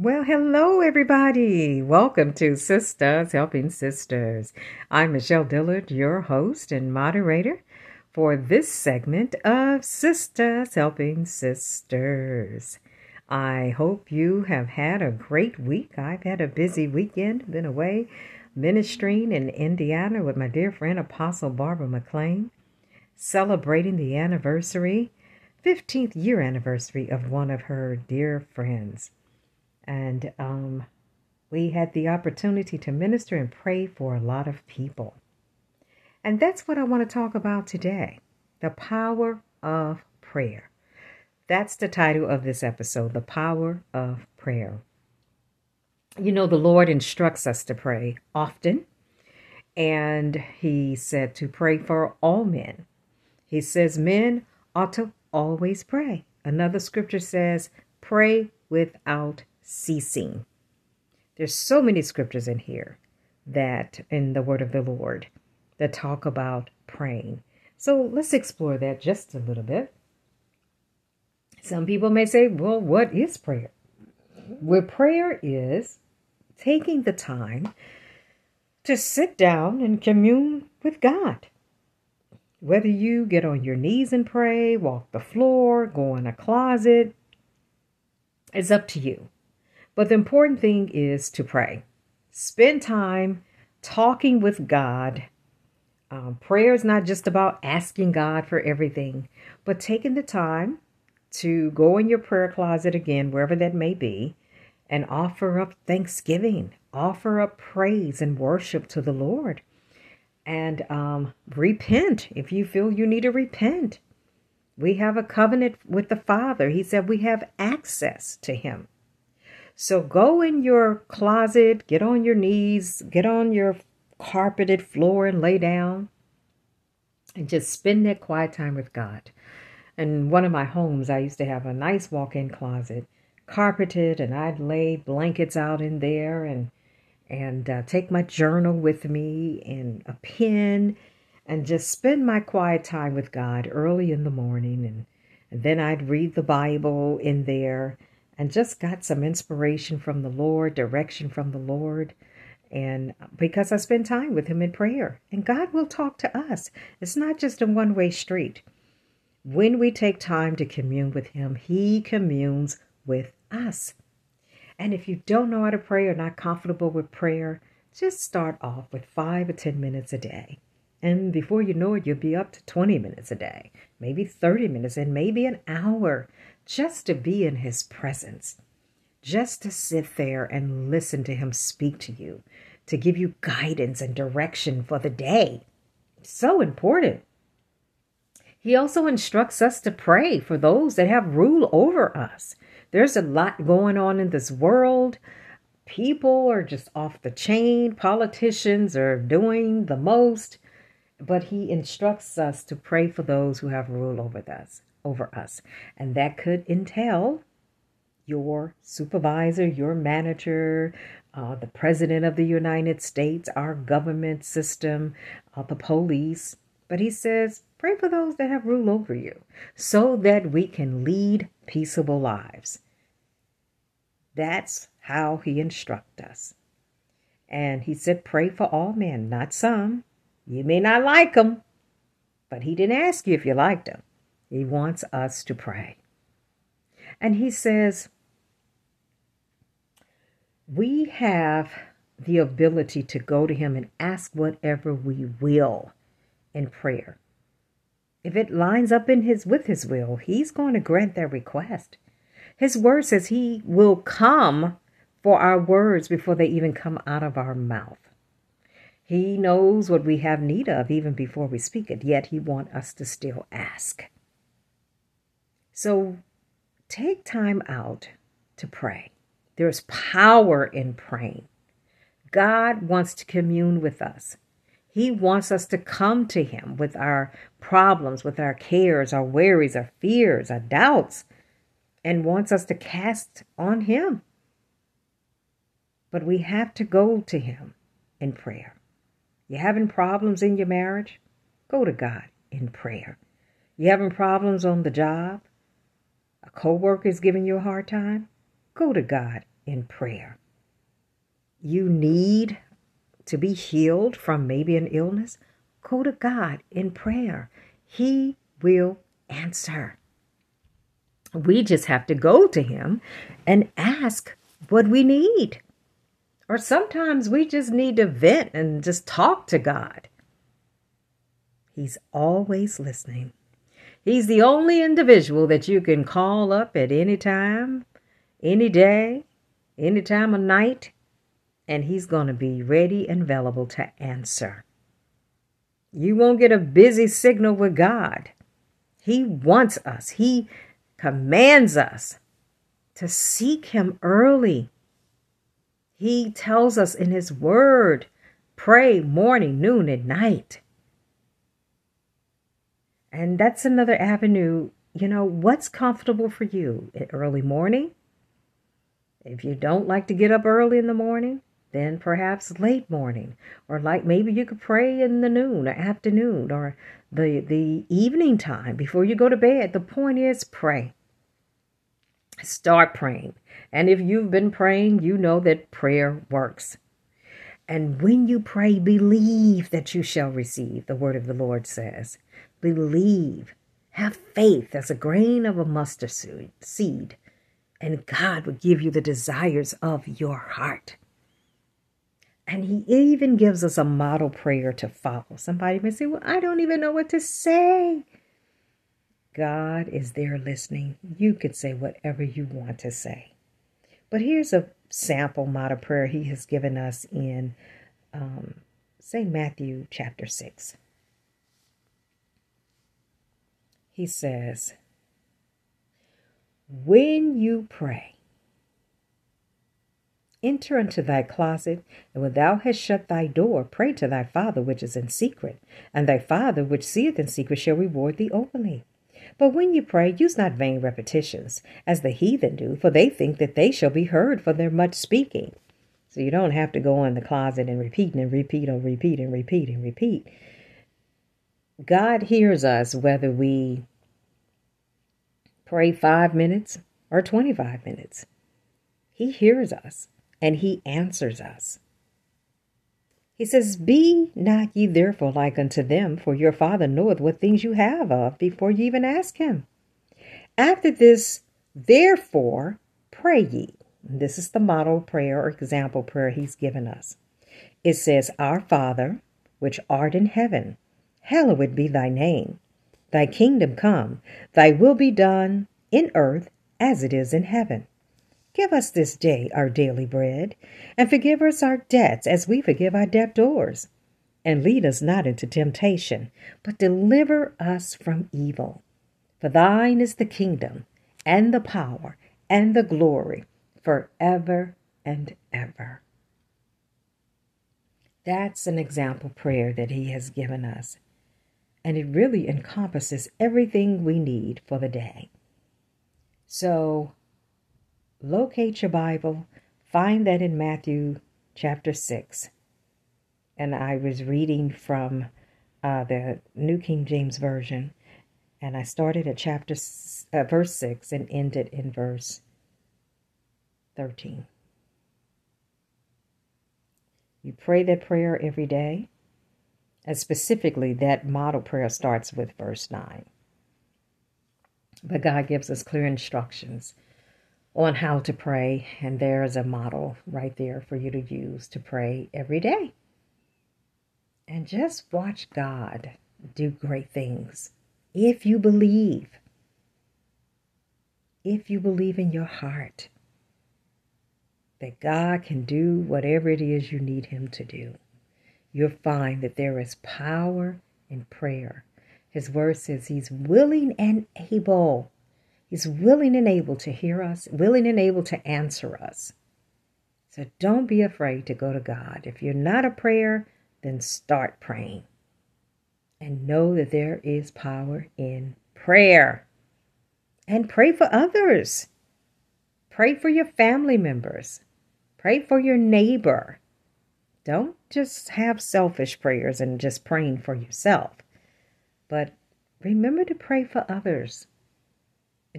Well, hello, everybody. Welcome to Sisters Helping Sisters. I'm Michelle Dillard, your host and moderator for this segment of Sisters Helping Sisters. I hope you have had a great week. I've had a busy weekend, been away ministering in Indiana with my dear friend Apostle Barbara McLean, celebrating the anniversary, 15th year anniversary of one of her dear friends and um, we had the opportunity to minister and pray for a lot of people. And that's what I want to talk about today the power of prayer. That's the title of this episode The Power of Prayer. You know, the Lord instructs us to pray often, and He said to pray for all men. He says men ought to always pray. Another scripture says, pray without ceasing. There's so many scriptures in here that in the word of the Lord that talk about praying. So let's explore that just a little bit. Some people may say, well, what is prayer? Well, prayer is taking the time to sit down and commune with God. Whether you get on your knees and pray, walk the floor, go in a closet, it's up to you. But the important thing is to pray. Spend time talking with God. Um, prayer is not just about asking God for everything, but taking the time to go in your prayer closet again, wherever that may be, and offer up thanksgiving, offer up praise and worship to the Lord, and um, repent if you feel you need to repent. We have a covenant with the Father. He said we have access to Him. So go in your closet, get on your knees, get on your carpeted floor and lay down and just spend that quiet time with God. In one of my homes, I used to have a nice walk in closet, carpeted, and I'd lay blankets out in there and and uh, take my journal with me and a pen and just spend my quiet time with God early in the morning and, and then I'd read the Bible in there and just got some inspiration from the Lord, direction from the Lord. And because I spend time with Him in prayer, and God will talk to us. It's not just a one way street. When we take time to commune with Him, He communes with us. And if you don't know how to pray or not comfortable with prayer, just start off with five or 10 minutes a day. And before you know it, you'll be up to 20 minutes a day, maybe 30 minutes, and maybe an hour just to be in his presence, just to sit there and listen to him speak to you, to give you guidance and direction for the day. So important. He also instructs us to pray for those that have rule over us. There's a lot going on in this world. People are just off the chain. Politicians are doing the most. But he instructs us to pray for those who have rule over us over us. And that could entail your supervisor, your manager, uh, the president of the United States, our government system, uh, the police. But he says, pray for those that have rule over you so that we can lead peaceable lives. That's how he instructs us. And he said, pray for all men, not some. You may not like him, but he didn't ask you if you liked him. He wants us to pray. And he says, we have the ability to go to him and ask whatever we will in prayer. If it lines up in his with his will, he's going to grant that request. His word says he will come for our words before they even come out of our mouth. He knows what we have need of even before we speak it, yet he wants us to still ask. So take time out to pray. There's power in praying. God wants to commune with us. He wants us to come to Him with our problems, with our cares, our worries, our fears, our doubts, and wants us to cast on Him. But we have to go to Him in prayer. You having problems in your marriage? Go to God in prayer. You having problems on the job? A coworker is giving you a hard time? Go to God in prayer. You need to be healed from maybe an illness. Go to God in prayer. He will answer. We just have to go to Him and ask what we need. Or sometimes we just need to vent and just talk to God. He's always listening. He's the only individual that you can call up at any time, any day, any time of night, and he's going to be ready and available to answer. You won't get a busy signal with God. He wants us, He commands us to seek Him early. He tells us in His Word pray morning, noon, and night. And that's another avenue. You know, what's comfortable for you? Early morning? If you don't like to get up early in the morning, then perhaps late morning or like maybe you could pray in the noon or afternoon or the the evening time before you go to bed the point is pray start praying. And if you've been praying you know that prayer works. And when you pray believe that you shall receive the word of the lord says. Believe. Have faith as a grain of a mustard seed and god will give you the desires of your heart. And he even gives us a model prayer to follow. Somebody may say, Well, I don't even know what to say. God is there listening. You can say whatever you want to say. But here's a sample model prayer he has given us in, um, say, Matthew chapter 6. He says, When you pray, Enter into thy closet, and when thou hast shut thy door, pray to thy Father which is in secret, and thy Father which seeth in secret shall reward thee openly. But when you pray, use not vain repetitions, as the heathen do, for they think that they shall be heard for their much speaking. So you don't have to go in the closet and repeat and repeat and repeat and repeat and repeat. God hears us whether we pray five minutes or 25 minutes. He hears us and he answers us. He says, Be not ye therefore like unto them, for your Father knoweth what things you have of before you even ask him. After this, therefore, pray ye. This is the model prayer or example prayer he's given us. It says, Our Father, which art in heaven, hallowed be thy name. Thy kingdom come, thy will be done in earth as it is in heaven. Give us this day our daily bread, and forgive us our debts as we forgive our debtors. And lead us not into temptation, but deliver us from evil. For thine is the kingdom, and the power, and the glory, forever and ever. That's an example prayer that he has given us. And it really encompasses everything we need for the day. So locate your Bible, find that in Matthew chapter 6. And I was reading from uh, the New King James Version, and I started at chapter uh, verse 6 and ended in verse 13. You pray that prayer every day, and specifically that model prayer starts with verse 9. But God gives us clear instructions on how to pray. And there's a model right there for you to use to pray every day. And just watch God do great things if you believe. If you believe in your heart that God can do whatever it is you need Him to do, you'll find that there is power in prayer. His word says He's willing and able He's willing and able to hear us, willing and able to answer us. So don't be afraid to go to God. If you're not a prayer, then start praying. And know that there is power in prayer. And pray for others. Pray for your family members. Pray for your neighbor. Don't just have selfish prayers and just praying for yourself. But remember to pray for others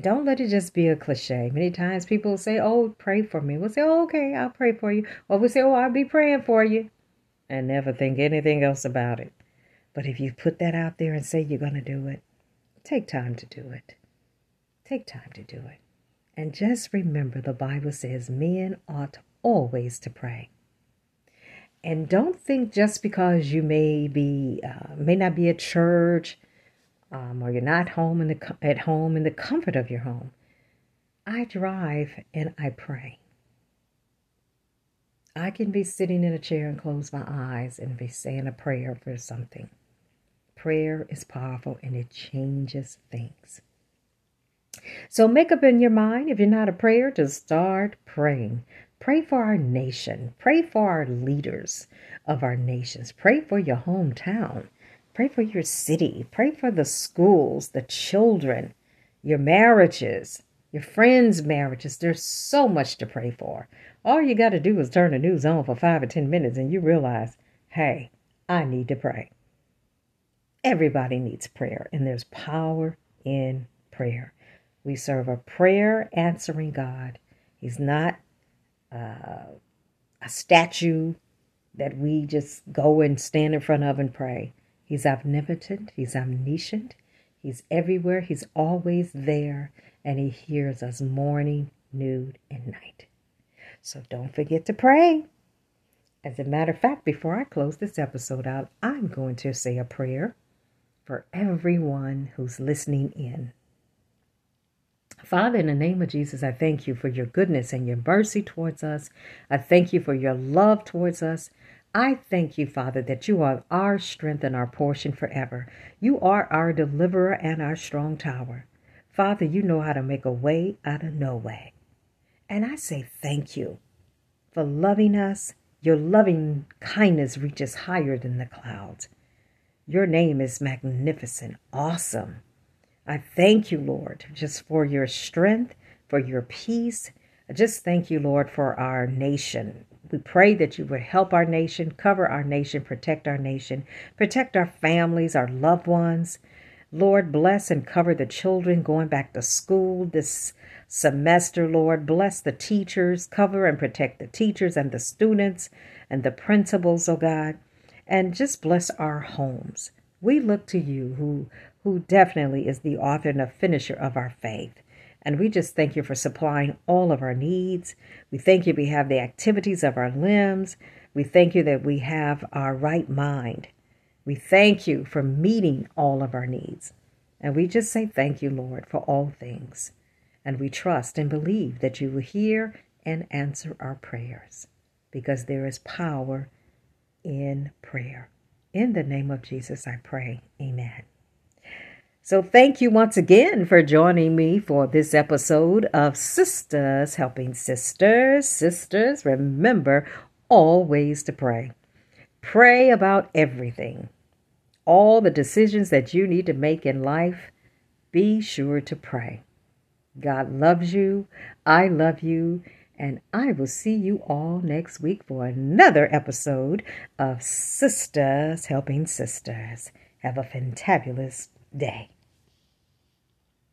Don't let it just be a cliche. Many times people say, Oh, pray for me. We'll say, oh, Okay, I'll pray for you. Or we'll say, Oh, I'll be praying for you. And never think anything else about it. But if you put that out there and say you're going to do it, take time to do it. Take time to do it. And just remember the Bible says men ought always to pray. And don't think just because you may be uh, may not be at church um, or you're not home in the at home in the comfort of your home. I drive and I pray. I can be sitting in a chair and close my eyes and be saying a prayer for something. Prayer is powerful and it changes things. So make up in your mind, if you're not a prayer, to start praying. Pray for our nation. Pray for our leaders of our nations. Pray for your hometown. Pray for your city. Pray for the schools, the children, your marriages, your friends' marriages. There's so much to pray for. All you got to do is turn the news on for five or 10 minutes and you realize, hey, I need to pray. Everybody needs prayer, and there's power in prayer. We serve a prayer answering God. He's not uh, a statue that we just go and stand in front of and pray. He's omnipotent, He's omniscient, He's everywhere, He's always there, and He hears us morning, noon, and night. So don't forget to pray. As a matter of fact, before I close this episode out, I'm going to say a prayer for everyone who's listening in. Father, in the name of Jesus, I thank you for your goodness and your mercy towards us. I thank you for your love towards us. I thank you, Father, that you are our strength and our portion forever. You are our deliverer and our strong tower. Father, you know how to make a way out of no way. And I say thank you for loving us. Your loving kindness reaches higher than the clouds. Your name is magnificent, awesome. I thank you, Lord, just for your strength, for your peace. I just thank you, Lord, for our nation. We pray that you would help our nation, cover our nation, protect our nation, protect our families, our loved ones. Lord, bless and cover the children going back to school this semester, Lord. Bless the teachers, cover and protect the teachers and the students and the principals, oh God. And just bless our homes. We look to you, who, who definitely is the author and the finisher of our faith. And we just thank you for supplying all of our needs. We thank you we have the activities of our limbs. We thank you that we have our right mind. We thank you for meeting all of our needs. And we just say thank you, Lord, for all things. And we trust and believe that you will hear and answer our prayers because there is power in prayer. In the name of Jesus, I pray. Amen. So, thank you once again for joining me for this episode of Sisters Helping Sisters. Sisters, remember always to pray. Pray about everything. All the decisions that you need to make in life, be sure to pray. God loves you. I love you. And I will see you all next week for another episode of Sisters Helping Sisters. Have a fantabulous day.